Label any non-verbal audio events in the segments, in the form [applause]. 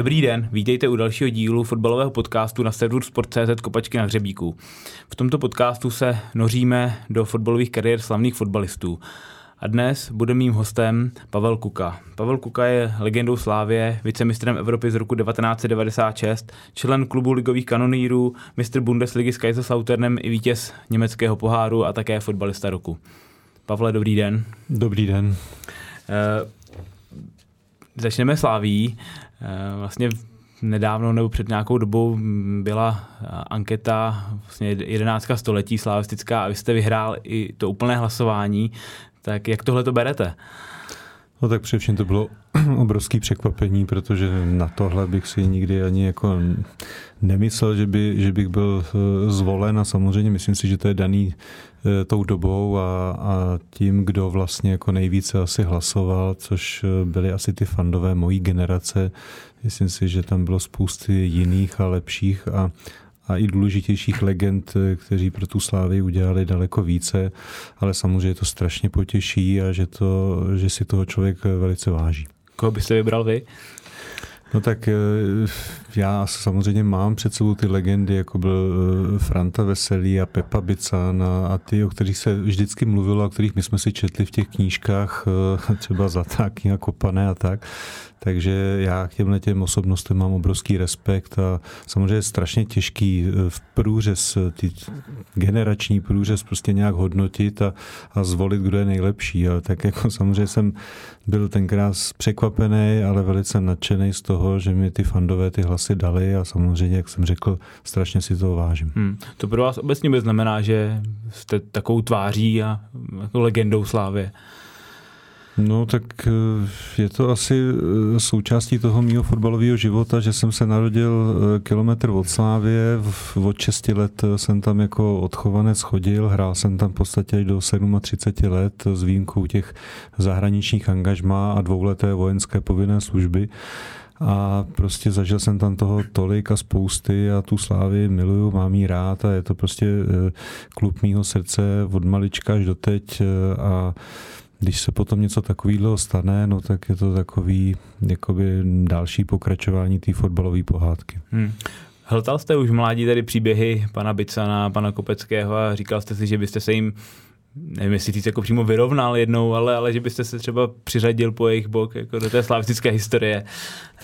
Dobrý den, vítejte u dalšího dílu fotbalového podcastu na serveru Sport.cz Kopačky na hřebíku. V tomto podcastu se noříme do fotbalových kariér slavných fotbalistů. A dnes bude mým hostem Pavel Kuka. Pavel Kuka je legendou Slávě, vicemistrem Evropy z roku 1996, člen klubu ligových kanonýrů, mistr Bundesligy s Kaiserslauternem i vítěz německého poháru a také fotbalista roku. Pavle, dobrý den. Dobrý den. E, začneme Sláví. Eh, vlastně nedávno nebo před nějakou dobou byla anketa vlastně 11. století slavistická a vy jste vyhrál i to úplné hlasování. Tak jak tohle to berete? No tak především to bylo [clears throat] obrovský překvapení, protože na tohle bych si nikdy ani jako nemyslel, že, by, že bych byl eh, zvolen a samozřejmě myslím si, že to je daný eh, tou dobou a, a tím, kdo vlastně jako nejvíce asi hlasoval, což eh, byly asi ty fandové mojí generace. Myslím si, že tam bylo spousty jiných a lepších a, a i důležitějších legend, kteří pro tu slávy udělali daleko více, ale samozřejmě to strašně potěší a že, to, že si toho člověk velice váží. Koho byste vybral vy? No tak eh, já samozřejmě mám před sebou ty legendy, jako byl eh, Franta Veselý a Pepa Bican a, a ty, o kterých se vždycky mluvilo, o kterých my jsme si četli v těch knížkách, eh, třeba za kniha Kopané a tak. Takže já k těmhle těm osobnostem mám obrovský respekt a samozřejmě je strašně těžký v průřez, ty generační průřez prostě nějak hodnotit a, a zvolit, kdo je nejlepší. Ale tak jako [laughs] samozřejmě jsem byl tenkrát překvapený, ale velice nadšený z toho, že mi ty fandové ty hlasy dali a samozřejmě, jak jsem řekl, strašně si toho vážím. Hmm. To pro vás obecně znamená, že jste takovou tváří a jako legendou slávy. No tak eh, je to asi eh, součástí toho mého fotbalového života, že jsem se narodil eh, kilometr od Slávě, od 6 let jsem tam jako odchovanec chodil, hrál jsem tam v podstatě až do 37 let s výjimkou těch zahraničních angažmá a dvouleté vojenské povinné služby. A prostě zažil jsem tam toho tolik a spousty a tu slávy miluju, mám jí rád a je to prostě klub mýho srdce od malička až do teď a když se potom něco takového stane, no tak je to takový jakoby další pokračování té fotbalové pohádky. Hmm. Hltal jste už mládí tady příběhy pana Bicana, pana Kopeckého a říkal jste si, že byste se jim nevím, jestli říct jako přímo vyrovnal jednou, ale, ale že byste se třeba přiřadil po jejich bok jako do té slavistické historie.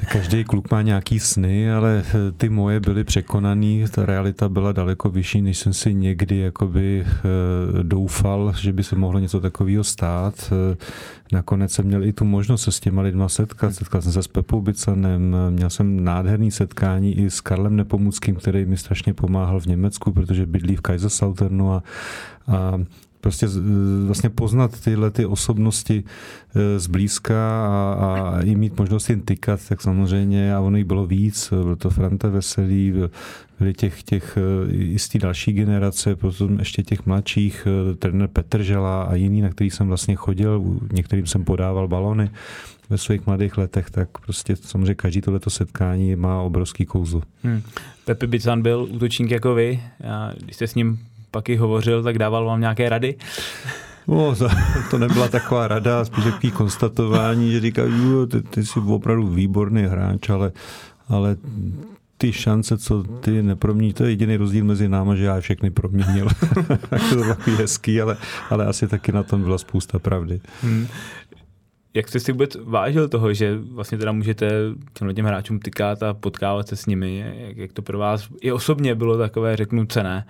Tak každý kluk má nějaký sny, ale eh, ty moje byly překonaný, ta realita byla daleko vyšší, než jsem si někdy jakoby eh, doufal, že by se mohlo něco takového stát. Eh, nakonec jsem měl i tu možnost se s těma lidma setkat. Setkal jsem se s Pepou Bicanem, měl jsem nádherný setkání i s Karlem Nepomuckým, který mi strašně pomáhal v Německu, protože bydlí v Kaiserslauternu a, a prostě vlastně poznat tyhle ty osobnosti e, zblízka a, a i mít možnost jim tykat, tak samozřejmě, a ono jich bylo víc, byl to Franta Veselý, byli těch, těch e, i z té další generace, potom ještě těch mladších, e, trenér Petr Žela a jiný, na který jsem vlastně chodil, některým jsem podával balony ve svých mladých letech, tak prostě samozřejmě každý tohleto setkání má obrovský kouzlo. Hmm. Pepe Bican byl útočník jako vy, a když jste s ním pak i hovořil, tak dával vám nějaké rady? No, to, to nebyla taková rada, spíš takový konstatování, že říká, ty, ty jsi opravdu výborný hráč, ale, ale ty šance, co ty nepromění, to je jediný rozdíl mezi náma, že já všechny proměnil. [laughs] to je takový hezký, ale, ale asi taky na tom byla spousta pravdy. Hmm. Jak jste si vůbec vážil toho, že vlastně teda můžete těmhle těm hráčům tykat a potkávat se s nimi? Jak, jak to pro vás i osobně bylo takové, řeknu, cené?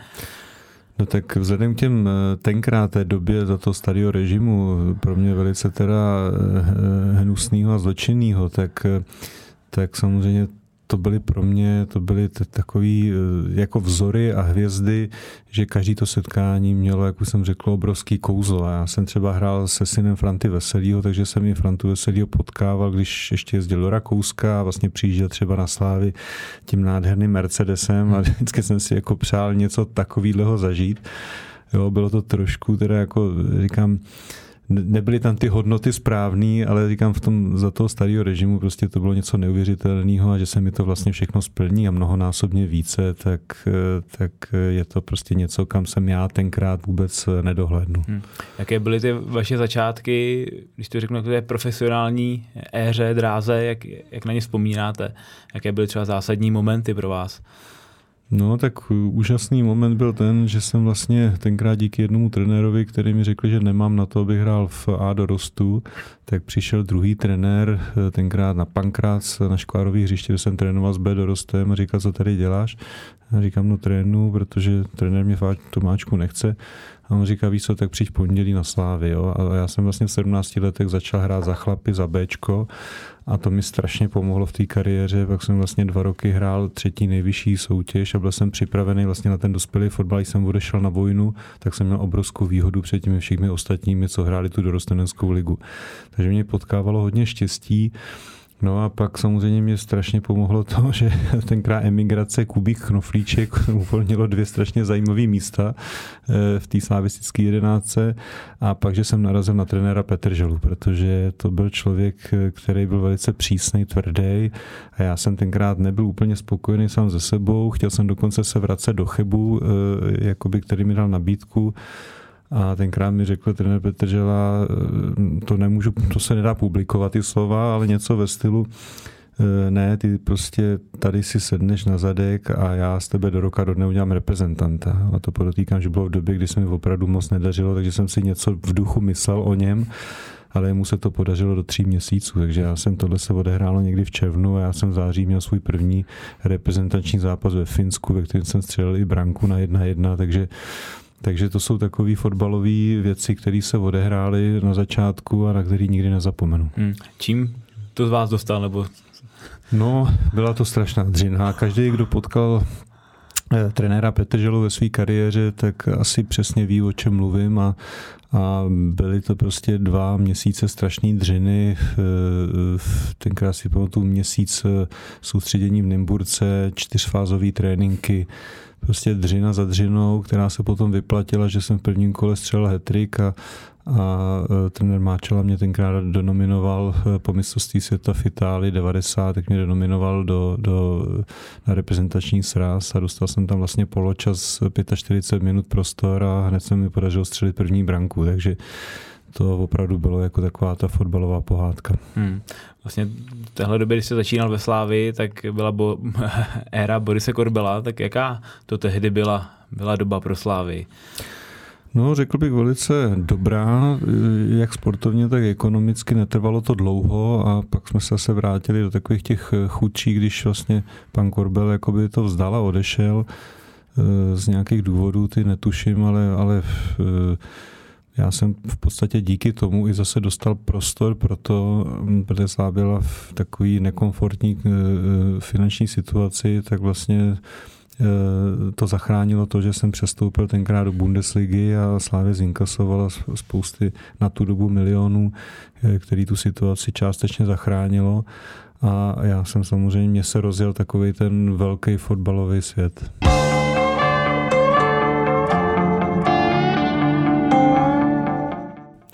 No tak vzhledem k těm eh, tenkrát té době za to starého režimu, pro mě velice teda eh, hnusného a zločinného, tak, eh, tak samozřejmě to byly pro mě, to byly takový eh, jako vzory a hvězdy, že každý to setkání mělo, jak už jsem řekl, obrovský kouzlo. A já jsem třeba hrál se synem Franty Veselýho, takže jsem i Frantu Veselýho potkával, když ještě jezdil do Rakouska a vlastně přijížděl třeba na Slávy tím nádherným Mercedesem a vždycky jsem si jako přál něco takového zažít. Jo, bylo to trošku teda jako, říkám, nebyly tam ty hodnoty správné, ale říkám v tom za toho starého režimu prostě to bylo něco neuvěřitelného a že se mi to vlastně všechno splní a mnohonásobně více, tak, tak je to prostě něco, kam jsem já tenkrát vůbec nedohlednu. Hmm. Jaké byly ty vaše začátky, když to řeknu, té profesionální éře, dráze, jak, jak na ně vzpomínáte? Jaké byly třeba zásadní momenty pro vás? No, tak úžasný moment byl ten, že jsem vlastně tenkrát díky jednomu trenérovi, který mi řekl, že nemám na to, abych hrál v A dorostu, tak přišel druhý trenér, tenkrát na Pankrác, na škvárových hřiště, kde jsem trénoval s B dorostem a říkal, co tady děláš? A říkám, no trénu, protože trenér mě v Tomáčku nechce. A on říká, víš co, tak přijď pondělí na Slávy. Jo? A já jsem vlastně v 17 letech začal hrát za chlapy, za Bčko a to mi strašně pomohlo v té kariéře. Pak jsem vlastně dva roky hrál třetí nejvyšší soutěž a byl jsem připravený vlastně na ten dospělý fotbal. Když jsem odešel na vojnu, tak jsem měl obrovskou výhodu před těmi všemi ostatními, co hráli tu dorosteneckou ligu. Takže mě potkávalo hodně štěstí. No a pak samozřejmě mě strašně pomohlo to, [laughs] že tenkrát emigrace Kubík Knoflíček [laughs] uvolnilo dvě strašně zajímavé místa eh, v té slavistické jedenáctce. A pak, že jsem narazil na trenéra Petrželu, protože to byl člověk, který byl velice přísný, tvrdý a já jsem tenkrát nebyl úplně spokojený sám ze sebou, chtěl jsem dokonce se vracet do Chebu, eh, jakoby, který mi dal nabídku, a tenkrát mi řekl trenér Petržela, eh, to nemůžu, to se nedá publikovat ty slova, ale něco ve stylu, eh, ne, ty prostě tady si sedneš na zadek a já z tebe do roka do dne udělám reprezentanta. A to podotýkám, že bylo v době, kdy se mi opravdu moc nedařilo, takže jsem si něco v duchu myslel o něm, ale mu se to podařilo do tří měsíců, takže já jsem tohle se odehrálo někdy v červnu a já jsem v září měl svůj první reprezentační zápas ve Finsku, ve kterém jsem střelil i branku na jedna jedna, takže takže to jsou takové fotbalové věci, které se odehrály na začátku a na které nikdy nezapomenu. Hmm. Čím to z vás dostal? Nebo... No, byla to strašná dřina. Každý, kdo potkal eh, trenéra Petrželu ve své kariéře, tak asi přesně ví, o čem mluvím a, a byly to prostě dva měsíce strašné dřiny. Eh, tenkrát si pamatuju měsíc eh, soustředění v Nymburce, čtyřfázové tréninky, prostě dřina za dřinou, která se potom vyplatila, že jsem v prvním kole střelil hetrik a, a e, trenér Máčela mě tenkrát denominoval e, po mistrovství světa v Itálii 90, tak mě denominoval do, do, na reprezentační sraz a dostal jsem tam vlastně poločas 45 minut prostor a hned se mi podařilo střelit první branku, takže to opravdu bylo jako taková ta fotbalová pohádka. Hmm. Vlastně v téhle době, když jste začínal ve Slávi, tak byla bo- [laughs] éra Borise Korbela, tak jaká to tehdy byla, byla doba pro Slávy? No, řekl bych velice dobrá, jak sportovně, tak ekonomicky netrvalo to dlouho a pak jsme se zase vrátili do takových těch chudších, když vlastně pan Korbel jakoby to vzdal a odešel eh, z nějakých důvodů, ty netuším, ale, ale eh, já jsem v podstatě díky tomu i zase dostal prostor pro to, protože byla v takové nekomfortní eh, finanční situaci, tak vlastně eh, to zachránilo to, že jsem přestoupil tenkrát do Bundesligy a Slávě zinkasovala spousty na tu dobu milionů, eh, který tu situaci částečně zachránilo. A já jsem samozřejmě, se rozjel takový ten velký fotbalový svět.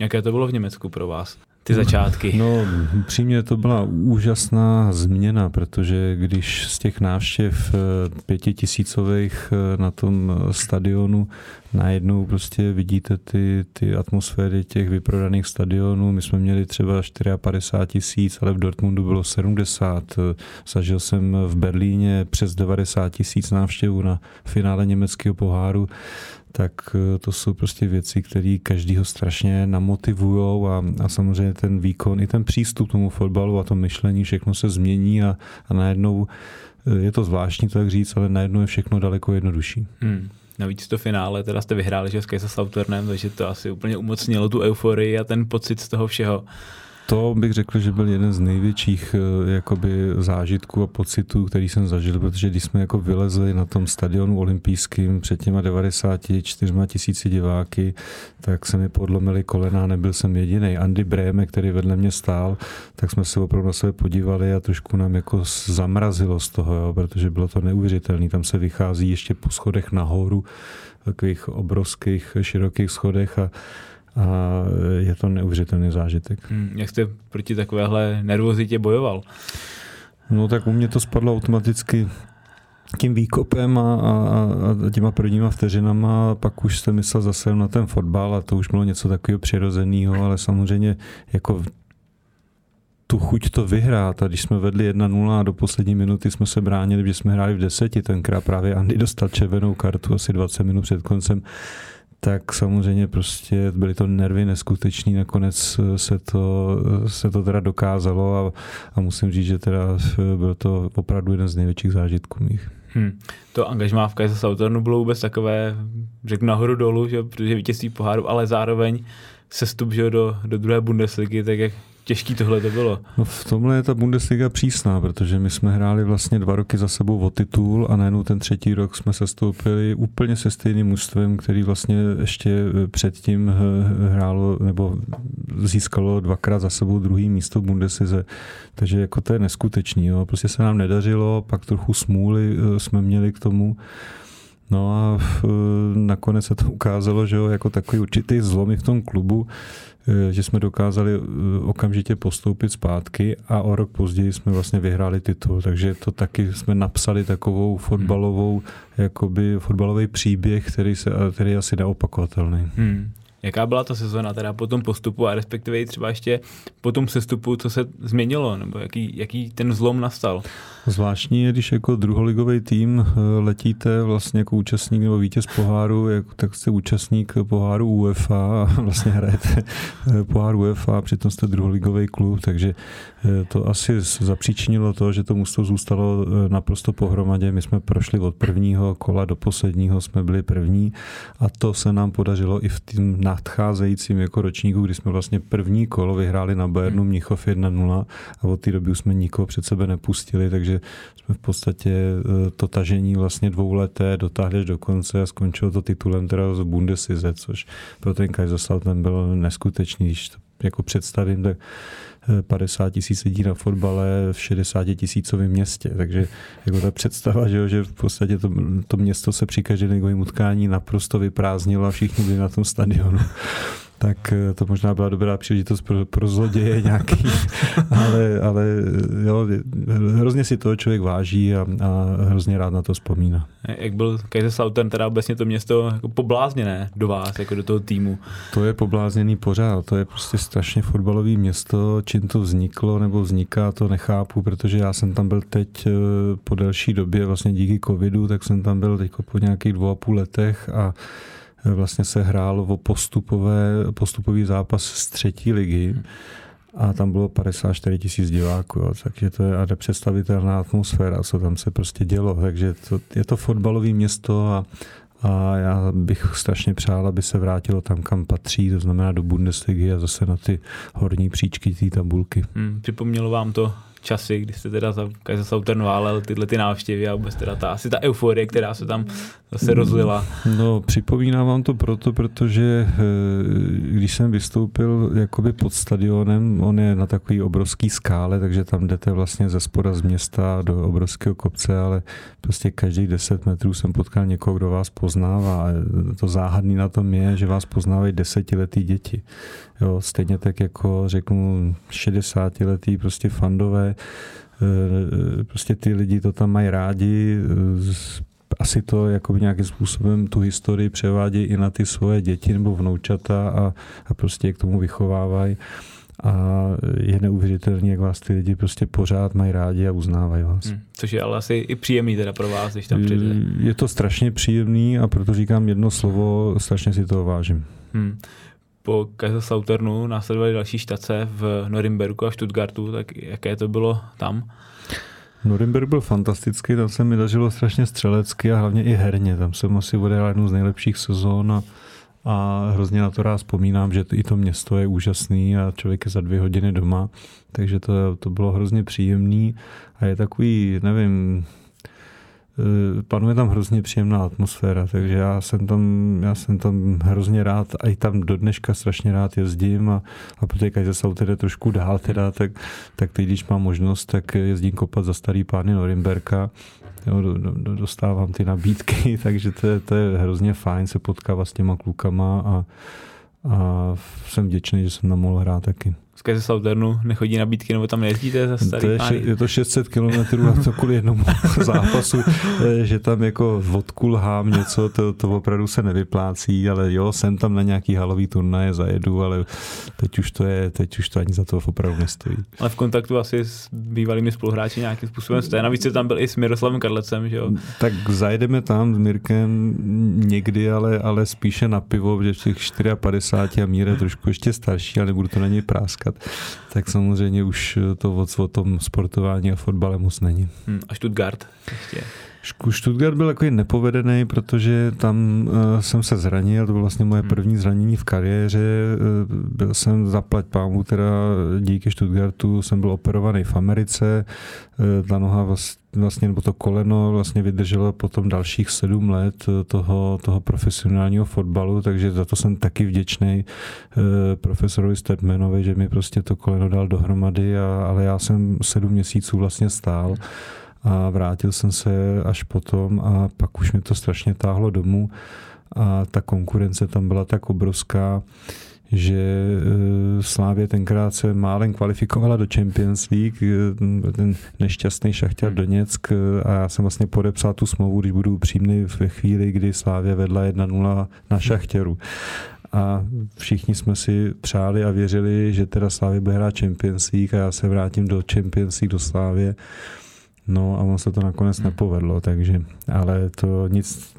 Jaké to bylo v Německu pro vás? Ty začátky. No, přímě to byla úžasná změna, protože když z těch návštěv eh, pětitisícových eh, na tom stadionu najednou prostě vidíte ty, ty atmosféry těch vyprodaných stadionů. My jsme měli třeba 54 tisíc, ale v Dortmundu bylo 70. Zažil jsem v Berlíně přes 90 tisíc návštěvů na finále německého poháru tak eh, to jsou prostě věci, které každýho strašně namotivují a, a samozřejmě ten výkon i ten přístup tomu fotbalu a to myšlení, všechno se změní a, a najednou eh, je to zvláštní tak říct, ale najednou je všechno daleko jednodušší. Hmm. Navíc to finále, teda jste vyhráli že s Sauternem, takže to asi úplně umocnilo tu euforii a ten pocit z toho všeho. To bych řekl, že byl jeden z největších eh, jakoby zážitků a pocitů, který jsem zažil, protože když jsme jako vylezli na tom stadionu olympijským před těma 94 tisíci diváky, tak se mi podlomili kolena, nebyl jsem jediný. Andy Bréme, který vedle mě stál, tak jsme se opravdu na sebe podívali a trošku nám jako zamrazilo z toho, jo, protože bylo to neuvěřitelné. Tam se vychází ještě po schodech nahoru, takových obrovských, širokých schodech a a je to neuvěřitelný zážitek. Hmm, jak jste proti takovéhle nervozitě bojoval? No tak u mě to spadlo automaticky tím výkopem a, a, a těma prvníma vteřinama, pak už jste myslel zase na ten fotbal a to už bylo něco takového přirozeného, ale samozřejmě jako tu chuť to vyhrát a když jsme vedli 1-0 a do poslední minuty jsme se bránili, že jsme hráli v deseti, tenkrát právě Andy dostal červenou kartu asi 20 minut před koncem, tak samozřejmě prostě byly to nervy neskutečný, nakonec se to, se to teda dokázalo a, a musím říct, že teda byl to opravdu jeden z největších zážitků mých. Hmm. To angažmá v Kaiser Southern bylo vůbec takové, řeknu nahoru dolů, že, protože vítězství poháru, ale zároveň sestup že, do, do druhé Bundesligy, tak jak, těžký tohle to bylo. No v tomhle je ta Bundesliga přísná, protože my jsme hráli vlastně dva roky za sebou o titul a najednou ten třetí rok jsme se stoupili úplně se stejným mužstvem, který vlastně ještě předtím hrálo nebo získalo dvakrát za sebou druhý místo v Bundeslize. Takže jako to je neskutečný. Jo. Prostě se nám nedařilo, pak trochu smůly eh, jsme měli k tomu. No a eh, nakonec se to ukázalo, že jo, jako takový určitý zlom v tom klubu, Eh, že jsme dokázali eh, okamžitě postoupit zpátky a o rok později jsme vlastně vyhráli titul, takže to taky jsme napsali takovou fotbalovou, jakoby fotbalový příběh, který, se, který je asi neopakovatelný. Hmm. Jaká byla ta sezona teda po tom postupu a respektive i třeba ještě po tom sestupu, co se změnilo, nebo jaký, jaký ten zlom nastal? Zvláštní je, když jako druholigový tým eh, letíte vlastně jako účastník nebo vítěz poháru, jak, tak jste účastník poháru UEFA a [laughs] vlastně hrajete eh, pohár UEFA, přitom jste druholigový klub, takže eh, to asi zapříčinilo to, že to musto zůstalo naprosto pohromadě. My jsme prošli od prvního kola do posledního, jsme byli první a to se nám podařilo i v tím nadcházejícím jako ročníku, kdy jsme vlastně první kolo vyhráli na Bayernu Mnichov 1-0 a od té doby už jsme nikoho před sebe nepustili, takže jsme v podstatě eh, to tažení vlastně dvouleté dotáhli do konce a skončilo to titulem teda z Bundeslize, což pro ten Kaiserslautern bylo neskutečný, když to jako představím, tak 50 tisíc lidí na fotbale v 60 tisícovém městě. Takže jako ta představa, že, jo, že v podstatě to, to město se při každém utkání naprosto vyprázdnilo a všichni byli na tom stadionu tak eh, to možná byla dobrá příležitost pro, pro zloděje [laughs] nějaký, ale, ale jo, hrozně si toho člověk váží a, a hrozně rád na to vzpomíná. Jak byl Kaiserslautern, teda obecně to město jako poblázněné do vás, jako do toho týmu? To je poblázněný pořád, to je prostě strašně fotbalové město, čím to vzniklo nebo vzniká, to nechápu, protože já jsem tam byl teď eh, po delší době, vlastně díky covidu, tak jsem tam byl teď po nějakých dvou a půl letech a vlastně se hrál o postupové, postupový zápas z třetí ligy a tam bylo 54 tisíc diváků, jo, takže to je nepředstavitelná atmosféra, co tam se prostě dělo, takže to, je to fotbalové město a, a já bych strašně přál, aby se vrátilo tam, kam patří, to znamená do Bundesligy a zase na ty horní příčky té tabulky. Hmm, připomnělo vám to časy, kdy jste teda za Kaiser Southern válel tyhle ty návštěvy a vůbec teda ta, asi ta euforie, která se tam zase rozlila. No, připomínám vám to proto, protože eh, když jsem vystoupil jakoby pod stadionem, on je na takový obrovský skále, takže tam jdete vlastně ze spoda z města do obrovského kopce, ale prostě každých 10 metrů jsem potkal někoho, kdo vás poznává. A to záhadný na tom je, že vás poznávají desetiletí děti. Jo, stejně tak jako řeknu 60 letý prostě fandové, eh, prostě ty lidi to tam mají rádi, asi to jako nějakým způsobem tu historii převádějí i na ty svoje děti nebo vnoučata a, a prostě je k tomu vychovávají a je neuvěřitelný, jak vás ty lidi prostě pořád mají rádi a uznávají vás. Hmm, což je ale asi i příjemný teda pro vás, když tam přijde. Je to strašně příjemný a proto říkám jedno slovo, strašně si to vážím. Hmm po Kaiserslauternu následovaly další štace v Norimberku a Stuttgartu, tak jaké to bylo tam? Norimberg byl fantastický, tam se mi dařilo strašně střelecky a hlavně i herně. Tam jsem asi odehrál jednu z nejlepších sezón a, a hrozně na to rád vzpomínám, že i to město je úžasný a člověk je za dvě hodiny doma, takže to, to bylo hrozně příjemný a je takový, nevím, panuje tam hrozně příjemná atmosféra, takže já jsem tam, já jsem tam hrozně rád a i tam do dneška strašně rád jezdím a, a protože každý se jde trošku dál teda, tak, tak teď, když mám možnost, tak jezdím kopat za starý pány Norimberka, jo, do, do, dostávám ty nabídky, [laughs] takže to je, to je hrozně fajn se potkávat s těma klukama a, a jsem vděčný, že jsem tam mohl hrát taky ze Southern nechodí nabídky, nebo tam nejezdíte za starý to je, pány? je to 600 km na to kvůli jednomu [laughs] zápasu, eh, že tam jako odkulhám něco, to, to opravdu se nevyplácí, ale jo, jsem tam na nějaký halový turnaj, zajedu, ale teď už to je, teď už to ani za to opravdu nestojí. Ale v kontaktu asi s bývalými spoluhráči nějakým způsobem jste. Navíc tam byl i s Miroslavem Karlecem, že jo? Tak zajedeme tam s Mirkem někdy, ale, ale spíše na pivo, že v těch 54 a Mír je trošku ještě starší, ale nebudu to na něj práskat hrát, tak samozřejmě už to o, o tom sportování a fotbale moc není. Hmm, a Stuttgart ještě? Stuttgart byl takový nepovedený, protože tam uh, jsem se zranil, to bylo vlastně moje hmm. první zranění v kariéře. Uh, byl jsem zaplať pámu, teda díky Stuttgartu jsem byl operovaný v Americe. Uh, ta noha vlastně vlastně, nebo to koleno vlastně vydrželo potom dalších sedm let toho, toho profesionálního fotbalu, takže za to jsem taky vděčný profesorovi Stedmanovi, že mi prostě to koleno dal dohromady, a, ale já jsem sedm měsíců vlastně stál a vrátil jsem se až potom a pak už mi to strašně táhlo domů a ta konkurence tam byla tak obrovská, že e, Slávě tenkrát se málem kvalifikovala do Champions League, e, ten nešťastný šachtěr Doněck e, a já jsem vlastně podepsal tu smlouvu, když budu upřímný ve chvíli, kdy Slávě vedla 1-0 na šachtěru a všichni jsme si přáli a věřili, že teda Slávě bude hrát Champions League a já se vrátím do Champions League do Slávě No a ono se to nakonec nepovedlo, takže, ale to nic,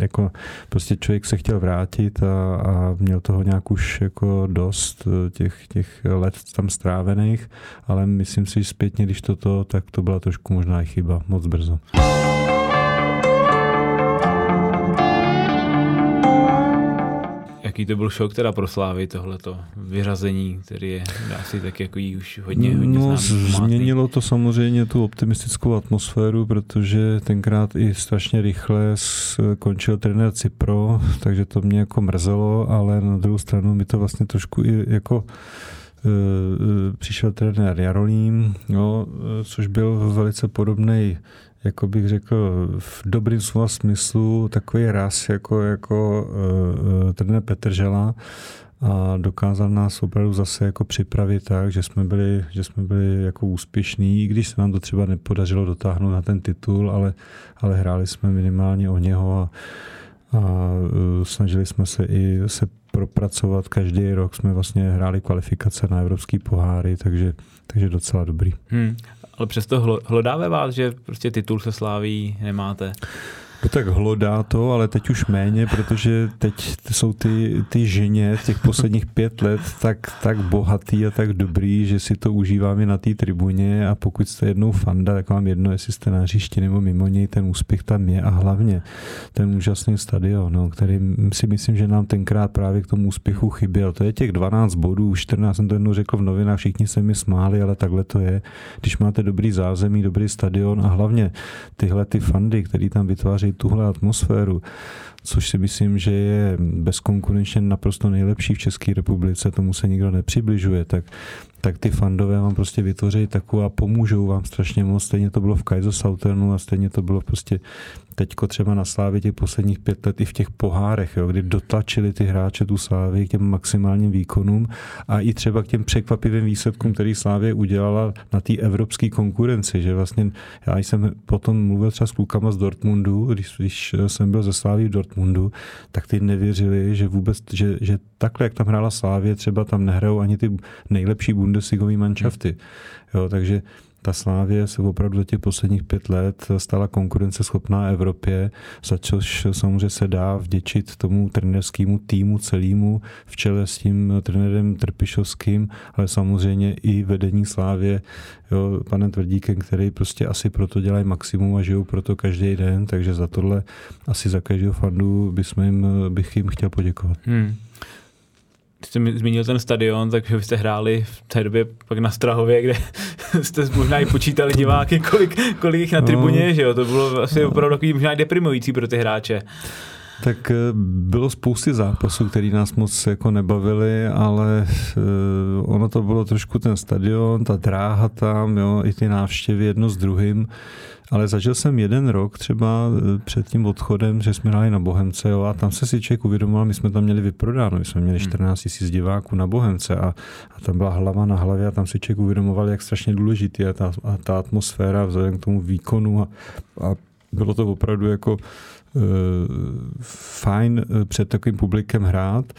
jako prostě člověk se chtěl vrátit a, a měl toho nějak už jako dost těch, těch let tam strávených, ale myslím si, že zpětně, když toto, tak to byla trošku možná i chyba, moc brzo. Jaký to byl šok teda pro Slávy tohleto vyřazení, který je asi tak jako už hodně, hodně no, Změnilo to samozřejmě tu optimistickou atmosféru, protože tenkrát i strašně rychle skončil trenér Cipro, takže to mě jako mrzelo, ale na druhou stranu mi to vlastně trošku i jako e, e, přišel trenér Jarolím, no, což byl velice podobný jako bych řekl, v dobrým slova smyslu takový raz jako, jako uh, trenér Petržela a dokázal nás opravdu zase jako připravit tak, že jsme byli, že jsme byli jako úspěšní, i když se nám to třeba nepodařilo dotáhnout na ten titul, ale, ale hráli jsme minimálně o něho a, a uh, snažili jsme se i se propracovat. Každý rok jsme vlastně hráli kvalifikace na evropský poháry, takže, takže docela dobrý. Hmm ale přesto hlodáve vás, že prostě titul se sláví nemáte. No tak hlodá to, ale teď už méně, protože teď jsou ty, ty ženě těch posledních pět let tak, tak bohatý a tak dobrý, že si to užíváme na té tribuně a pokud jste jednou fanda, tak vám jedno, jestli jste na hřišti nebo mimo něj, ten úspěch tam je a hlavně ten úžasný stadion, no, který si myslím, že nám tenkrát právě k tomu úspěchu chyběl. To je těch 12 bodů, 14 jsem to jednou řekl v novinách, všichni se mi smáli, ale takhle to je. Když máte dobrý zázemí, dobrý stadion a hlavně tyhle ty fandy, který tam vytváří tuhle atmosféru, což si myslím, že je bezkonkurenčně naprosto nejlepší v České republice, tomu se nikdo nepřibližuje, tak tak ty fandové vám prostě vytvoří takovou a pomůžou vám strašně moc. Stejně to bylo v Kaizo a stejně to bylo prostě teďko třeba na Slávě těch posledních pět let i v těch pohárech, jo, kdy dotlačili ty hráče tu Slávy k těm maximálním výkonům a i třeba k těm překvapivým výsledkům, který Slávě udělala na té evropské konkurenci, že vlastně já jsem potom mluvil třeba s klukama z Dortmundu, když, když jsem byl ze Slávy v Dortmundu, tak ty nevěřili, že vůbec, že, že takhle, jak tam hrála Slávě, třeba tam nehrajou ani ty nejlepší Bundesligový manšafty. Jo, takže ta Slávě se opravdu za těch posledních pět let stala konkurenceschopná Evropě, za což samozřejmě se dá vděčit tomu trenerskému týmu celému v čele s tím trenérem Trpišovským, ale samozřejmě i vedení Slávě, jo, panem Tvrdíkem, který prostě asi proto dělají maximum a žijou proto každý den, takže za tohle asi za každého fandu jim, bych jim chtěl poděkovat. Hmm jste zmínil ten stadion, takže vy jste hráli v té době pak na Strahově, kde [laughs] jste možná i počítali diváky, kolik, kolik jich na no. tribuně no. že jo? To bylo asi opravdu takový možná deprimující pro ty hráče. Tak eh, bylo spousty zápasů, které nás moc jako nebavily, ale eh, ono to bylo trošku ten stadion, ta dráha tam, jo, i ty návštěvy jedno s druhým. Ale zažil jsem jeden rok třeba eh, před tím odchodem, že jsme hráli na Bohemce jo, a tam se si člověk uvědomoval, my jsme tam měli vyprodáno, my jsme měli 14 000 diváků na Bohemce a, a tam byla hlava na hlavě a tam si člověk uvědomoval, jak strašně důležitý je ta, a ta atmosféra vzhledem k tomu výkonu a, a bylo to opravdu jako uh, fajn eh, před takovým publikem hrát.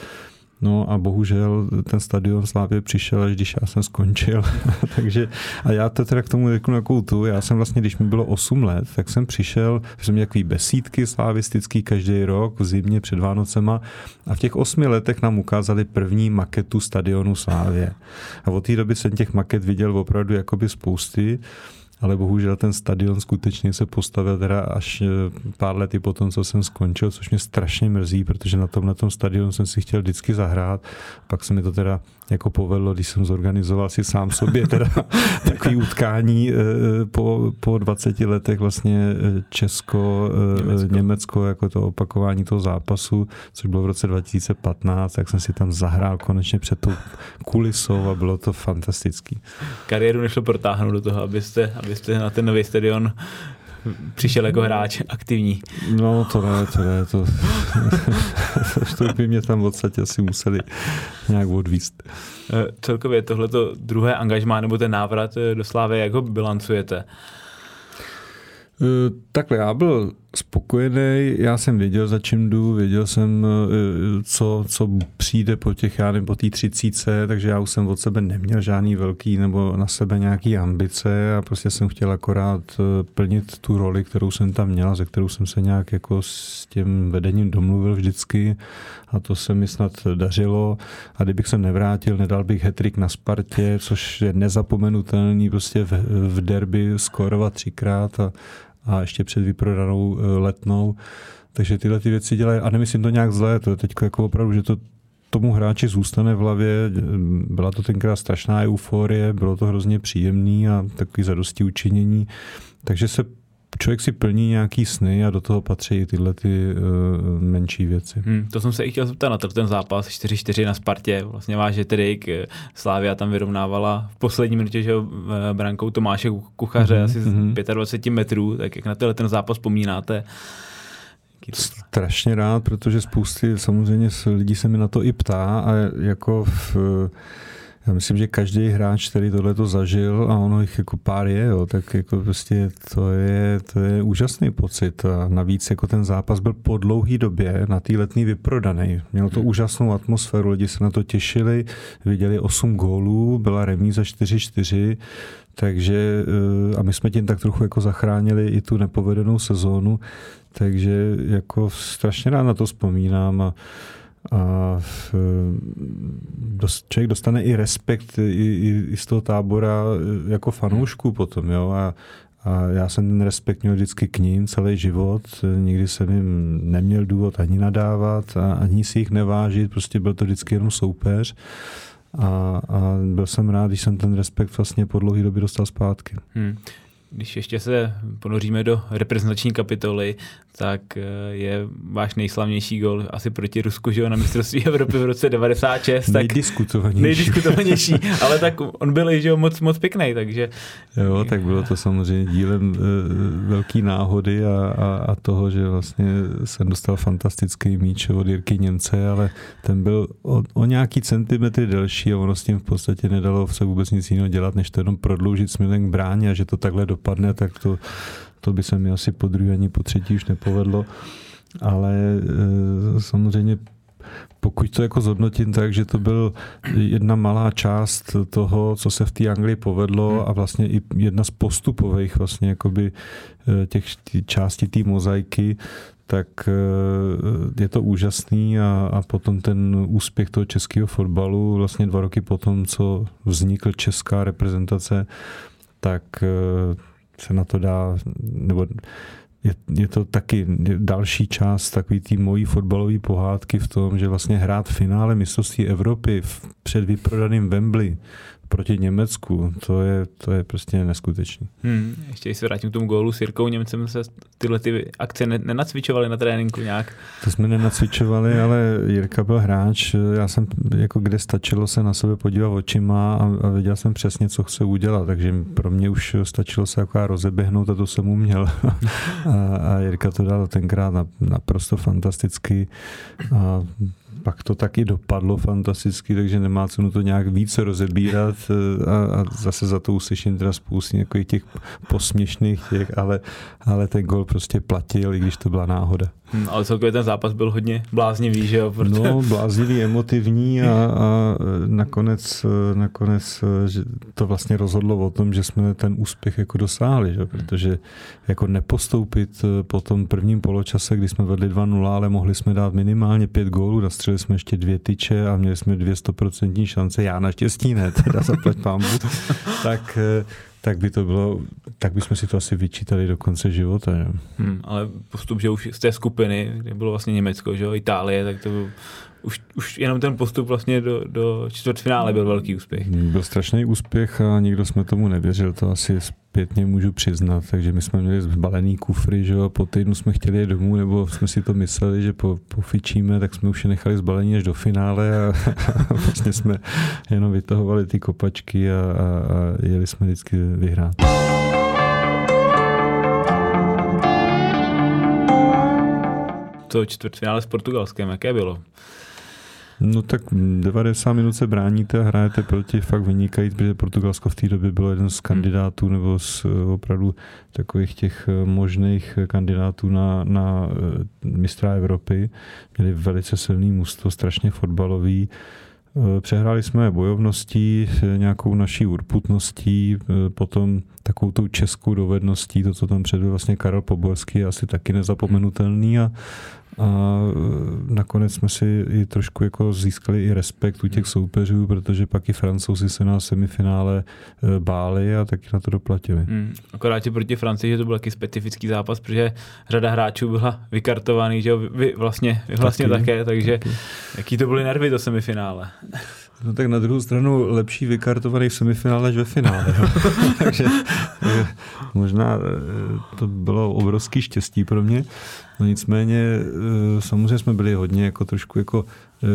No a bohužel ten stadion Slávě přišel, až když já jsem skončil. [laughs] Takže a já to teda k tomu řeknu jako tu. Já jsem vlastně, když mi bylo 8 let, tak jsem přišel, jsem měl takový besídky slavistický každý rok v zimě před Vánocema a v těch 8 letech nám ukázali první maketu stadionu Slávě. A od té doby jsem těch maket viděl opravdu jakoby spousty ale bohužel ten stadion skutečně se postavil teda až eh, pár lety po tom, co jsem skončil, což mě strašně mrzí, protože na tomhle tom stadionu jsem si chtěl vždycky zahrát. Pak se mi to teda jako povedlo, když jsem zorganizoval si sám sobě [laughs] teda takový utkání eh, po, po 20 letech vlastně eh, Česko, Německo. Německo, jako to opakování toho zápasu, což bylo v roce 2015, tak jsem si tam zahrál konečně před tou kulisou a bylo to fantastický. Kariéru nešlo protáhnout do toho, abyste, abyste jste na ten nový stadion přišel jako hráč aktivní. No to ne, to ne, to, [laughs] to by mě tam v podstatě asi museli nějak odvíst. Eh, celkově tohleto druhé angažmá nebo ten návrat eh, do Slávy, jak ho bilancujete? Eh, takhle, já byl spokojený, já jsem věděl, za čím jdu, věděl jsem, eh, co, co přijde po těch, já nevím, po té třicíce, takže já už jsem od sebe neměl žádný velký nebo na sebe nějaký ambice a prostě jsem chtěl akorát eh, plnit tu roli, kterou jsem tam měl, ze kterou jsem se nějak jako s tím vedením domluvil vždycky a to se mi snad dařilo. A kdybych se nevrátil, nedal bych hetrik na Spartě, což je nezapomenutelný prostě v, v derby skórovat třikrát a, a ještě před vyprodanou eh, letnou. Takže tyhle ty věci dělají, a nemyslím to nějak zlé, to je teď jako opravdu, že to tomu hráči zůstane v hlavě. Byla to tenkrát strašná euforie, bylo to hrozně příjemný a takový zadosti učinění. Takže se člověk si plní nějaký sny a do toho patří i tyhle ty uh, menší věci. Hmm, to jsem se i chtěl zeptat na ten zápas 4-4 na Spartě. Vlastně váš Jetrik, Slávia tam vyrovnávala v poslední minutě, že brankou Tomáše Kuchaře mm-hmm, asi z mm-hmm. 25 metrů. Tak jak na tenhle ten zápas vzpomínáte? Strašně rád, protože spousty samozřejmě lidí se mi na to i ptá a jako v, já myslím, že každý hráč, který tohle to zažil a ono jich jako pár je, jo, tak jako prostě to je, to je úžasný pocit a navíc jako ten zápas byl po dlouhý době na té letní vyprodaný. Mělo to hmm. úžasnou atmosféru, lidi se na to těšili, viděli 8 gólů, byla remíza 4-4, takže eh, a my jsme tím tak trochu jako zachránili i tu nepovedenou sezónu, takže jako strašně rád na to vzpomínám a a dost, člověk dostane i respekt i, i, i z toho tábora e, jako fanoušku potom, jo, a, a já jsem ten respekt měl vždycky k ním celý život, nikdy jsem jim neměl důvod ani nadávat a ani si jich nevážit, prostě byl to vždycky jenom soupeř a, a byl jsem rád, když jsem ten respekt vlastně po dlouhé době dostal zpátky. Hmm. Když ještě se ponoříme do reprezentační kapitoly, tak eh, je váš nejslavnější gol asi proti Rusku, že jo, na mistrovství [laughs] Evropy v roce 96. Tak nejdiskutovanější. Nejdiskutovanější, [laughs] ale tak on byl, že jo, moc, moc pěkný, takže... Jo, tak bylo to samozřejmě dílem e, velký náhody a, a, a, toho, že vlastně jsem dostal fantastický míč od Jirky Němce, ale ten byl o, o nějaký centimetry delší a ono s tím v podstatě nedalo se vůbec nic jiného dělat, než to jenom prodloužit směrem k bráně a že to takhle dopadne, tak to to by se mi asi po druhé ani po třetí už nepovedlo. Ale e, samozřejmě pokud to jako zhodnotím tak, že to byl jedna malá část toho, co se v té Anglii povedlo hmm. a vlastně i jedna z postupových vlastně jakoby eh, těch částí té mozaiky, tak eh, je to úžasný a, a potom ten úspěch toho českého fotbalu, vlastně dva roky potom, co vznikl česká reprezentace, tak se na to dá, nebo je, je to taky další část takový té mojí fotbalové pohádky v tom, že vlastně hrát v finále mistrovství Evropy v před vyprodaným Wembley proti Německu, to je, to je prostě neskutečný. Hmm, ještě když se vrátím k tomu gólu s Jirkou Němcem, se tyhle ty akce nenacvičovali na tréninku nějak? To jsme nenacvičovali, [laughs] ale Jirka byl hráč, já jsem jako kde stačilo se na sebe podívat očima a, a věděl jsem přesně, co chce udělat, takže pro mě už stačilo se jako rozeběhnout a to jsem uměl. [laughs] a, a Jirka to dal tenkrát naprosto fantasticky a pak to taky dopadlo fantasticky, takže nemá cenu to nějak více rozebírat eh, a, a zase za to uslyším teda spoustu nějakých těch posměšných těch, ale, ale ten gol prostě platil, i když to byla náhoda. Hmm, ale celkově ten zápas byl hodně bláznivý, že jo? Protože... No, bláznivý, emotivní a, a nakonec, nakonec že to vlastně rozhodlo o tom, že jsme ten úspěch jako dosáhli, že? protože jako nepostoupit po tom prvním poločase, kdy jsme vedli 2-0, ale mohli jsme dát minimálně pět gólů, nastřelili jsme ještě dvě tyče a měli jsme 200% šance, já naštěstí ne, teda zaplať pámu, [laughs] tak tak by to bylo, tak bychom si to asi vyčítali do konce života. Ne? Hmm, ale postup, že už z té skupiny, kde bylo vlastně Německo, že jo, Itálie, tak to byl, už, už jenom ten postup vlastně do, do čtvrtfinále byl velký úspěch. Byl strašný úspěch a nikdo jsme tomu nevěřil, to asi zpětně můžu přiznat, takže my jsme měli zbalený kufry, že jo, po týdnu jsme chtěli jít domů, nebo jsme si to mysleli, že po, pofičíme, tak jsme už je nechali zbalení až do finále a, a [laughs] vlastně jsme jenom vytahovali ty kopačky a, a, a jeli jsme vždycky vyhrát. To čtvrtfinále s Portugalskem, jaké bylo? No tak 90 minut se bráníte a hrajete proti fakt vynikající, protože Portugalsko v té době bylo jeden z kandidátů nebo z eh, opravdu takových těch eh, možných kandidátů na, na eh, mistra Evropy. Měli velice silný mužstvo, strašně fotbalový. Přehráli jsme bojovností, nějakou naší urputností, potom takovou tou českou dovedností, to, co tam předvedl vlastně Karel Poborský, je asi taky nezapomenutelný a a e, nakonec jsme si i trošku jako získali i respekt u těch soupeřů, protože pak i francouzi se na semifinále e, báli a taky na to doplatili. Hmm. Akorát proti Francii, že to byl taky specifický zápas, protože řada hráčů byla vykartovaný, že vy vlastně, vy vlastně taky, také, takže taky. jaký to byly nervy do semifinále? No tak na druhou stranu lepší vykartovaný v semifinále než ve finále. [laughs] takže možná e, to bylo obrovský štěstí pro mě. No nicméně e, samozřejmě jsme byli hodně jako trošku jako, e,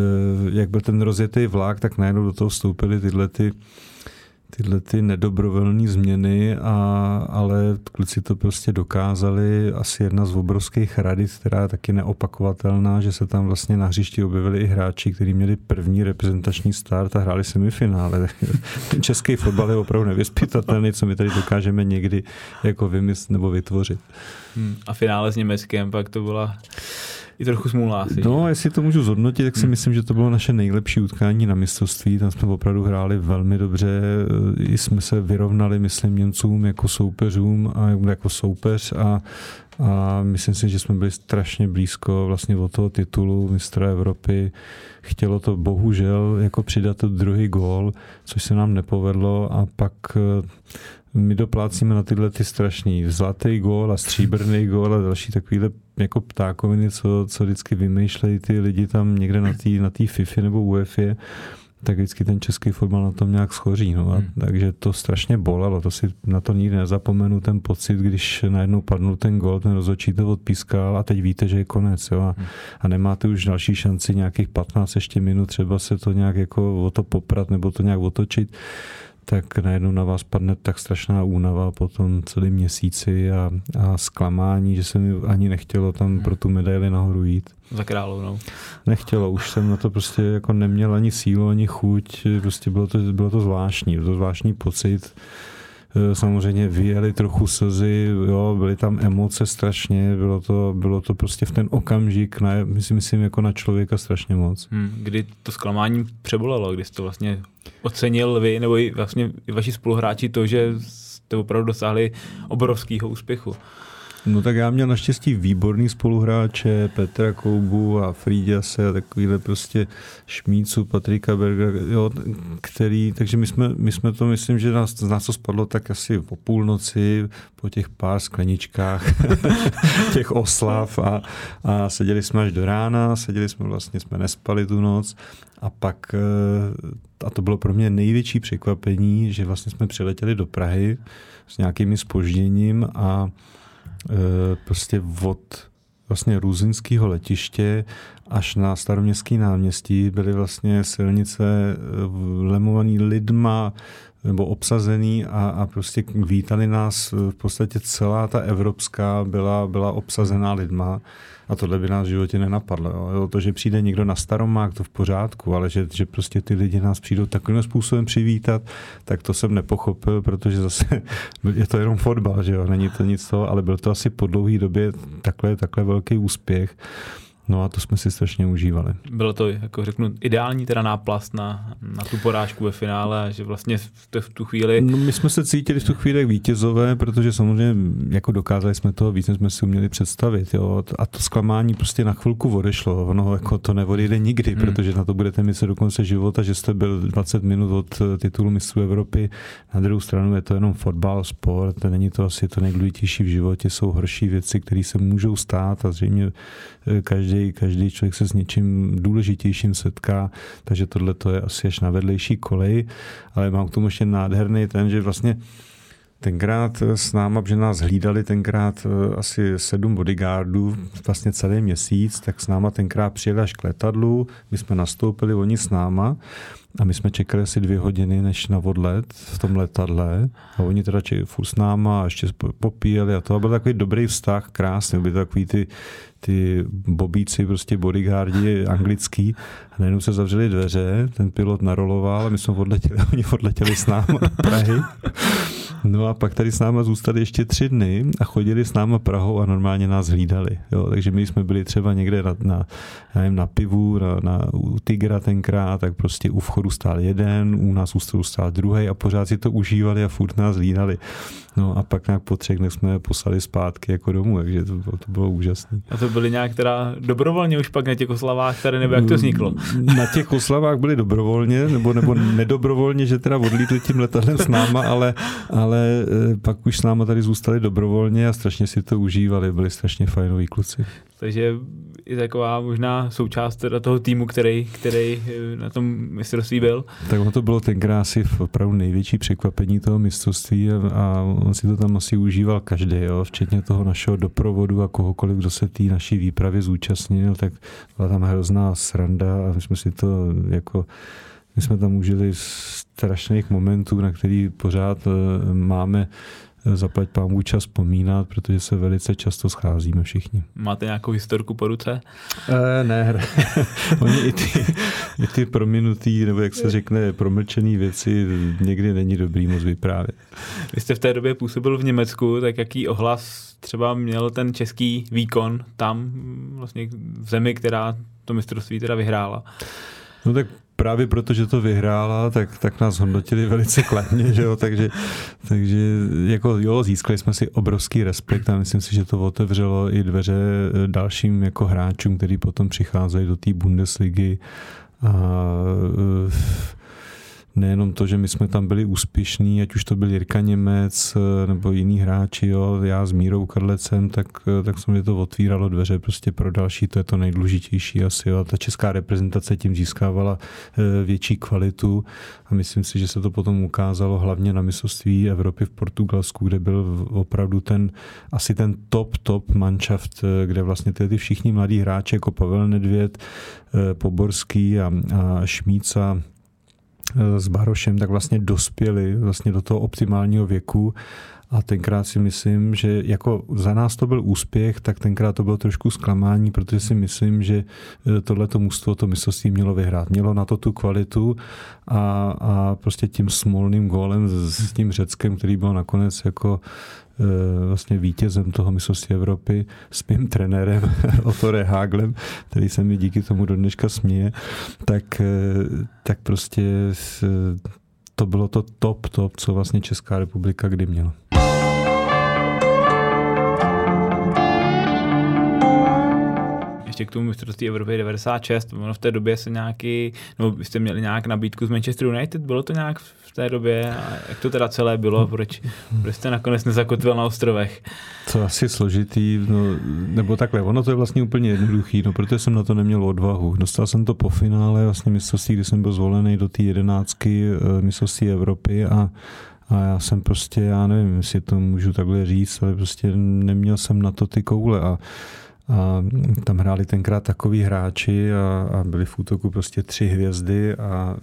jak byl ten rozjetý vlak, tak najednou do toho vstoupily tyhle ty tyhle ty nedobrovolné změny, a, ale kluci to prostě dokázali. Asi jedna z obrovských radit, která je taky neopakovatelná, že se tam vlastně na hřišti objevili i hráči, kteří měli první reprezentační start a hráli semifinále. [laughs] Český fotbal je opravdu nevyspytatelný, co my tady dokážeme někdy jako vymyslet nebo vytvořit. Hmm. A finále s Německem pak to byla i trochu smůla asi. No, jestli to můžu zhodnotit, tak si hmm. myslím, že to bylo naše nejlepší utkání na mistrovství. Tam jsme opravdu hráli velmi dobře. I jsme se vyrovnali, myslím, Němcům jako soupeřům a jako soupeř a a myslím si, že jsme byli strašně blízko vlastně od toho titulu mistra Evropy. Chtělo to bohužel jako přidat ten druhý gól, což se nám nepovedlo a pak my doplácíme na tyhle ty strašný zlatý gól a stříbrný gól a další takovýhle jako ptákoviny, co, co vždycky vymýšlejí ty lidi tam někde na té na tý FIFA nebo UEFA, tak vždycky ten český fotbal na tom nějak schoří. No. A, hmm. Takže to strašně bolelo, to si na to nikdy nezapomenu, ten pocit, když najednou padnul ten gol, ten rozhodčí to odpískal a teď víte, že je konec. Jo. A, hmm. a nemáte už další šanci nějakých 15 ještě minut, třeba se to nějak jako o to poprat nebo to nějak otočit tak najednou na vás padne tak strašná únava po tom celý měsíci a, a zklamání, že se mi ani nechtělo tam hmm. pro tu medaili nahoru jít. Za královnou. Nechtělo, už jsem na to prostě jako neměl ani sílu, ani chuť, prostě bylo to, bylo to zvláštní, bylo to zvláštní pocit. Samozřejmě vyjeli trochu slzy, jo, byly tam emoce strašně, bylo to, bylo to prostě v ten okamžik, na, myslím, myslím jako na člověka strašně moc. Hmm, kdy to zklamání přebolelo, kdy jste to vlastně ocenil vy nebo i vlastně vaši spoluhráči to, že jste opravdu dosáhli obrovského úspěchu? No tak já měl naštěstí výborný spoluhráče, Petra Koubu a Frýďase a takovýhle prostě Šmícu, Patrika Berga, jo, který, takže my jsme, my jsme to, myslím, že nás, nás to spadlo tak asi po půlnoci, po těch pár skleničkách [laughs] těch oslav a, a seděli jsme až do rána, seděli jsme vlastně, jsme nespali tu noc a pak, eh, a to bylo pro mě největší překvapení, že vlastně jsme přiletěli do Prahy s nějakými spožděním a prostě od vlastně Růzinského letiště až na staroměstský náměstí byly vlastně silnice eh, lemovaný lidma nebo obsazený a, a prostě vítali nás v podstatě celá ta evropská byla, byla obsazená lidma. A tohle by nás v životě nenapadlo. Jo. To, že přijde někdo na staromák, to v pořádku, ale že, že prostě ty lidi nás přijdou takovým způsobem přivítat, tak to jsem nepochopil, protože zase [laughs] je to jenom fotbal, že jo, není to nic toho, ale byl to asi po dlouhé době takhle, takhle velký úspěch. No a to jsme si strašně užívali. Bylo to, jako řeknu, ideální teda náplast na, na tu porážku ve finále, že vlastně v, v tu chvíli... No, my jsme se cítili v tu chvíli vítězové, protože samozřejmě jako dokázali jsme toho víc, než jsme si uměli představit. Jo. A to zklamání prostě na chvilku odešlo. Ono jako to neodejde nikdy, hmm. protože na to budete myslet do konce života, že jste byl 20 minut od titulu mistrů Evropy. Na druhou stranu je to jenom fotbal, sport, není to asi to nejdůležitější v životě, jsou horší věci, které se můžou stát a zřejmě eh, každý každý, každý člověk se s něčím důležitějším setká, takže tohle to je asi až na vedlejší kolej, ale mám k tomu ještě nádherný ten, že vlastně Tenkrát s náma, že nás hlídali tenkrát eh, asi sedm bodyguardů, vlastně celý měsíc, tak s náma tenkrát přijeli až k letadlu, my jsme nastoupili, oni s náma a my jsme čekali asi dvě hodiny, než na odlet v tom letadle. A oni teda čekali s náma a ještě popíjeli a to a byl takový dobrý vztah, krásný. Byly takový ty, ty bobíci, prostě bodyguardi anglický. A najednou se zavřeli dveře, ten pilot naroloval a my jsme odletěli, [laughs] oni odletěli s náma Prahy. No a pak tady s náma zůstali ještě tři dny a chodili s náma Prahou a normálně nás hlídali. Jo, takže my jsme byli třeba někde na, na, nevím, na pivu, na, na, u Tigra tenkrát, tak prostě u vchodu stál jeden, u nás u stál druhý a pořád si to užívali a furt nás hlídali. No a pak nějak po třech dnech jsme poslali zpátky jako domů, takže to, bylo, to bylo úžasné. A to byly nějak teda dobrovolně už pak na těch oslavách tady, nebo jak to vzniklo? Na těch oslavách byly dobrovolně, nebo, nebo nedobrovolně, že teda odlítli tím letadlem s náma, ale, ale eh, pak už s náma tady zůstali dobrovolně a strašně si to užívali, byli strašně fajnoví kluci. Takže i taková možná součást teda toho týmu, který, který eh, na tom mistrovství byl. Tak ono to bylo tenkrát asi opravdu největší překvapení toho mistrovství a, on si to tam asi užíval každý, jo, včetně toho našeho doprovodu a kohokoliv, kdo se té naší výpravy zúčastnil, tak byla tam hrozná sranda a my jsme si to jako my jsme tam užili strašných momentů, na který pořád eh, máme zaplať pámu čas vzpomínat, protože se velice často scházíme všichni. Máte nějakou historku po ruce? E, ne, [laughs] oni i ty, i ty prominutý, nebo jak se řekne, promlčený věci někdy není dobrý moc vyprávět. Vy jste v té době působil v Německu, tak jaký ohlas třeba měl ten český výkon tam, vlastně v zemi, která to mistrovství teda vyhrála? No tak právě proto, že to vyhrála, tak, tak nás hodnotili velice kladně, že jo? Takže, takže jako jo, získali jsme si obrovský respekt a myslím si, že to otevřelo i dveře dalším jako hráčům, kteří potom přicházejí do té Bundesligy a nejenom to, že my jsme tam byli úspěšní, ať už to byl Jirka Němec eh, nebo jiní hráči, jo, já s Mírou Kadlecem, tak, eh, tak se mi to otvíralo dveře prostě pro další, to je to nejdůležitější asi. Jo. Ta česká reprezentace tím získávala eh, větší kvalitu a myslím si, že se to potom ukázalo hlavně na mistrovství Evropy v Portugalsku, kde byl opravdu ten, asi ten top, top manšaft, kde vlastně ty, ty všichni mladí hráči jako Pavel Nedvěd, Poborský a, a Šmíca, s Barošem, tak vlastně dospěli vlastně do toho optimálního věku a tenkrát si myslím, že jako za nás to byl úspěch, tak tenkrát to bylo trošku zklamání, protože si myslím, že e, tohleto mužstvo to mistrovství mělo vyhrát. Mělo na to tu kvalitu a, a prostě tím smolným gólem s, s tím Řeckem, který byl nakonec jako e, vlastně vítězem toho mistrovství Evropy s mým trenérem [laughs] Otore Haglem, který se mi díky tomu do dneška směje, tak, e, tak prostě to bylo to top, top, co vlastně Česká republika kdy měla. Ještě k tomu mistrovství Evropy 96, ono v té době se nějaký, vy jste měli nějak nabídku z Manchester United, bylo to nějak v té době a jak to teda celé bylo, proč, proč jste nakonec nezakotvil na ostrovech? To asi složitý, no, nebo takhle, ono to je vlastně úplně jednoduchý, no, protože jsem na to neměl odvahu. Dostal jsem to po finále vlastně mistrovství, kdy jsem byl zvolený do té jedenáctky eh, mistrovství Evropy a a já jsem prostě, já nevím, jestli to můžu takhle říct, ale prostě neměl jsem na to ty koule a a tam hráli tenkrát takový hráči a, a byli v útoku prostě tři hvězdy a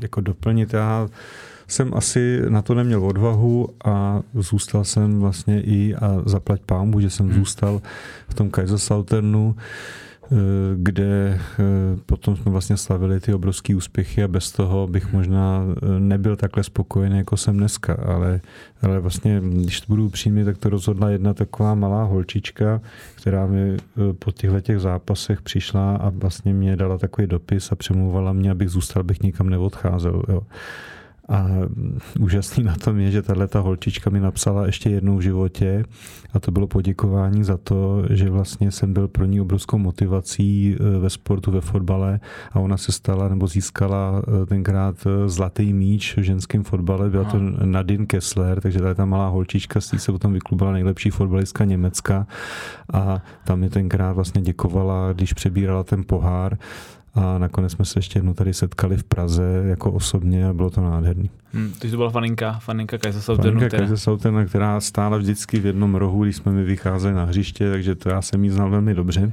jako doplnit. Já jsem asi na to neměl odvahu a zůstal jsem vlastně i a zaplať pámu, že jsem hmm. zůstal v tom Kaiserslauternu. Eh, kde eh, potom jsme vlastně slavili ty obrovské úspěchy a bez toho bych možná eh, nebyl takhle spokojený, jako jsem dneska, ale, ale vlastně, když to budu upřímný, tak to rozhodla jedna taková malá holčička, která mi po těchto těch zápasech přišla a vlastně mě dala takový dopis a přemluvala mě, abych zůstal, abych nikam neodcházel. Jo. A úžasný na tom je, že tahle ta holčička mi napsala ještě jednou v životě a to bylo poděkování za to, že vlastně jsem byl pro ní obrovskou motivací e, ve sportu, ve fotbale a ona se stala nebo získala e, tenkrát e, zlatý míč v ženském fotbale, byla to Nadine Kessler, takže tady ta malá holčička z se potom vyklubala nejlepší fotbalistka Německa. A tam mi tenkrát vlastně děkovala, když přebírala ten pohár a nakonec jsme se ještě jednou tady setkali v Praze jako osobně a bylo to nádherný. Hmm, to byla faninka, faninka Kaiserslauternu. Faninka Kaiserslauternu, která stála vždycky v jednom rohu, když jsme mi vycházeli na hřiště, takže to já jsem jí znal velmi dobře.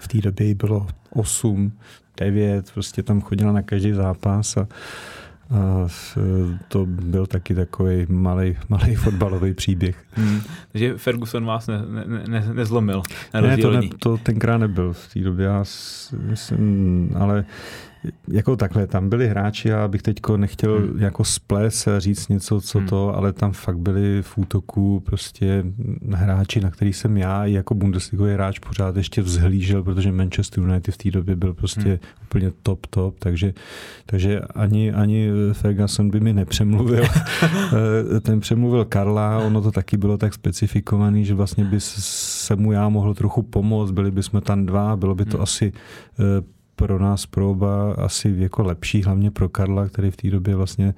V té době jí bylo 8, 9, prostě tam chodila na každý zápas a a to byl taky takový malý, malý fotbalový příběh. Hmm. Takže Ferguson vás ne, ne, ne, nezlomil na Ne, to, ne, to tenkrát nebyl v té době, já myslím, ale jako takhle, tam byli hráči, já bych teďko nechtěl hmm. jako sples a říct něco, co hmm. to, ale tam fakt byli v útoku prostě hráči, na který jsem já i jako Bundesligový hráč pořád ještě vzhlížel, protože Manchester United v té době byl prostě hmm. úplně top, top, takže, takže ani, ani Ferguson by mi nepřemluvil. [laughs] Ten přemluvil Karla, ono to taky bylo tak specifikovaný, že vlastně by se mu já mohl trochu pomoct, byli bychom tam dva, bylo by to hmm. asi eh, pro nás proba asi jako lepší, hlavně pro Karla, který v té době vlastně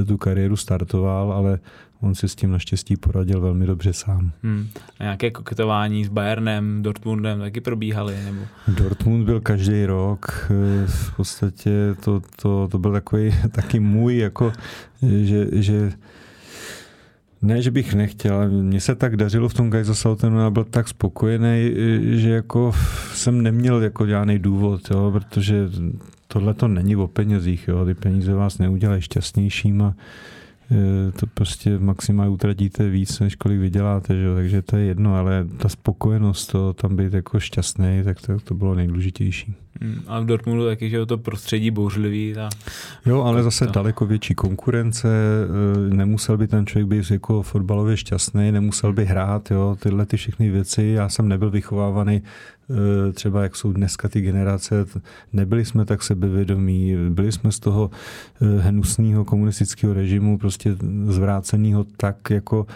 eh, tu kariéru startoval, ale on si s tím naštěstí poradil velmi dobře sám. Hmm. A nějaké koketování s Bayernem, Dortmundem taky probíhaly? Nebo? Dortmund byl každý rok, eh, v podstatě to, to, to byl takový [laughs] taky můj, jako, že, že ne, že bych nechtěl, mně se tak dařilo v tom Kaiserslautenu a byl tak spokojený, že jako jsem neměl jako žádný důvod, jo, protože tohle to není o penězích, jo, ty peníze vás neudělají šťastnějším a to prostě maximálně utratíte víc, než kolik vyděláte, že? takže to je jedno, ale ta spokojenost, to tam být jako šťastný, tak to, to bylo nejdůležitější. Hmm, a v Dortmundu taky, že to prostředí bouřlivý. Ta... Jo, ale zase to... daleko větší konkurence, eh, nemusel by ten člověk být jako fotbalově šťastný, nemusel by hrát, jo, tyhle ty všechny věci. Já jsem nebyl vychovávaný eh, třeba jak jsou dneska ty generace, nebyli jsme tak sebevědomí, byli jsme z toho eh, hnusného komunistického režimu prostě zvráceného tak jako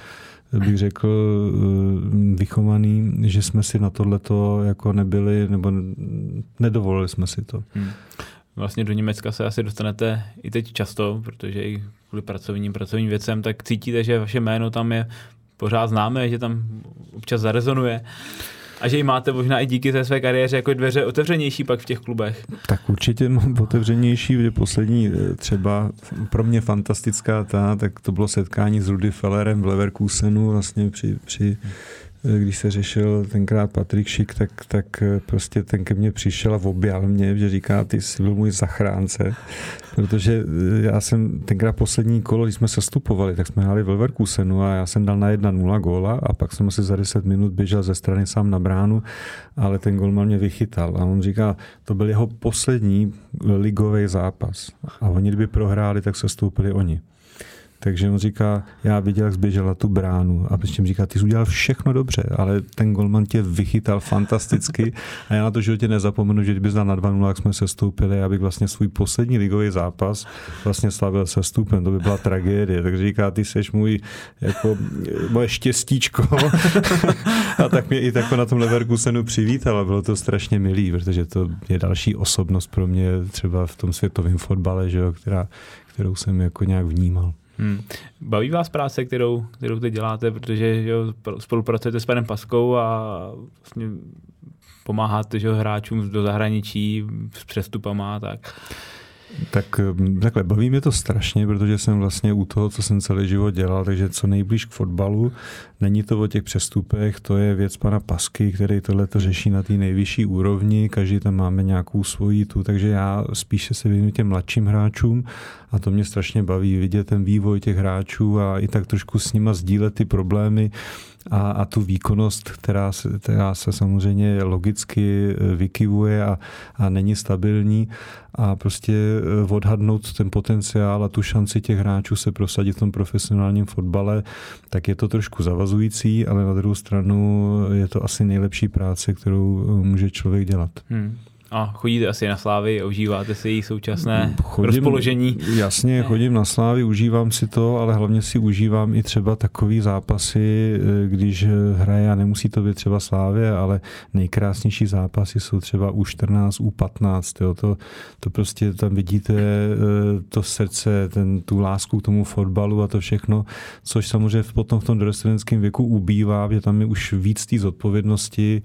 bych řekl, eh, vychovaný, že jsme si na tohleto jako nebyli, nebo nedovolili jsme si to. Hmm. Vlastně do Německa se asi dostanete i teď často, protože i kvůli pracovním, pracovním věcem, tak cítíte, že vaše jméno tam je pořád známé, že tam občas zarezonuje a že ji máte možná i díky té své kariéře jako dveře otevřenější pak v těch klubech. Tak určitě mám otevřenější, že poslední eh, třeba pro mě fantastická ta, tak to bylo setkání s Rudy Fellerem v Leverkusenu vlastně při, při když se řešil tenkrát Patrik Šik, tak, tak prostě ten ke mně přišel a objal mě, že říká, ty jsi byl můj zachránce, [laughs] protože já jsem tenkrát poslední kolo, když jsme sestupovali, tak jsme hráli v Leverkusenu a já jsem dal na 1-0 góla a pak jsem asi za 10 minut běžel ze strany sám na bránu, ale ten golman mě vychytal a on říká, to byl jeho poslední ligový zápas a oni kdyby prohráli, tak se stoupili oni. Takže on říká, já viděl, jak zběžel na tu bránu a prostě říká, ty jsi udělal všechno dobře, ale ten golman tě vychytal fantasticky a já na to životě nezapomenu, že kdyby znal na 2-0, jak jsme se stoupili, abych vlastně svůj poslední ligový zápas vlastně slavil se stupem, to by byla tragédie. Takže říká, ty jsi můj, jako, moje štěstíčko. [laughs] a tak mě i tako na tom Leverkusenu přivítal a bylo to strašně milý, protože to je další osobnost pro mě třeba v tom světovém fotbale, že jo, která, kterou jsem jako nějak vnímal. Hmm. Baví vás práce, kterou, kterou teď děláte, protože jo, spolupracujete s panem Paskou a vlastně pomáháte že, hráčům do zahraničí s přestupama a tak. Tak hm, takhle, baví mě to strašně, protože jsem vlastně u toho, co jsem celý život dělal, takže co nejblíž k fotbalu. Není to o těch přestupech, to je věc pana Pasky, který tohle to řeší na té nejvyšší úrovni, každý tam máme nějakou svoji tu, takže já spíše se věnuju těm mladším hráčům a to mě strašně baví vidět ten vývoj těch hráčů a i tak trošku s nima sdílet ty problémy a, a tu výkonnost, která se, která se samozřejmě logicky eh, vykyvuje a, a není stabilní. A prostě eh, odhadnout ten potenciál a tu šanci těch hráčů se prosadit v tom profesionálním fotbale, tak je to trošku zavazující, ale na druhou stranu je to asi nejlepší práce, kterou eh, může člověk dělat. Hmm. A chodíte asi na Slávy, užíváte si její současné chodím, rozpoložení? Jasně, chodím na Slávy, užívám si to, ale hlavně si užívám i třeba takový zápasy, eh, když hraje a nemusí to být třeba Slávě, ale nejkrásnější zápasy jsou třeba U14, U15. Jo. To, to prostě tam vidíte eh, to srdce, ten, tu lásku k tomu fotbalu a to všechno, což samozřejmě potom v tom dorostenském věku ubývá, že tam je už víc té zodpovědnosti,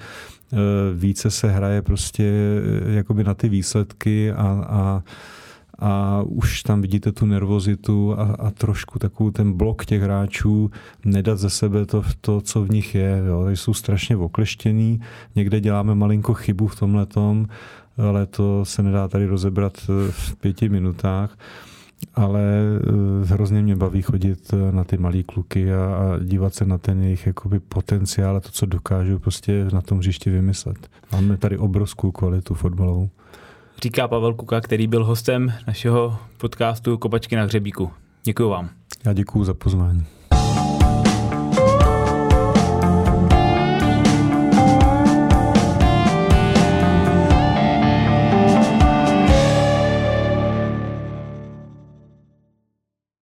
více se hraje prostě eh, jakoby na ty výsledky a, a a už tam vidíte tu nervozitu a, a trošku takový ten blok těch hráčů, nedat ze sebe to, to co v nich je. Jo. Jsou strašně okleštěný, někde děláme malinko chybu v tomhle ale to se nedá tady rozebrat eh, v pěti minutách ale eh, hrozně mě baví chodit eh, na ty malé kluky a, a dívat se na ten jejich jakoby potenciál a to, co dokážu prostě na tom hřišti vymyslet. Máme tady obrovskou kvalitu fotbalovou. Říká Pavel Kuka, který byl hostem našeho podcastu Kopačky na hřebíku. Děkuji vám. Já děkuji za pozvání.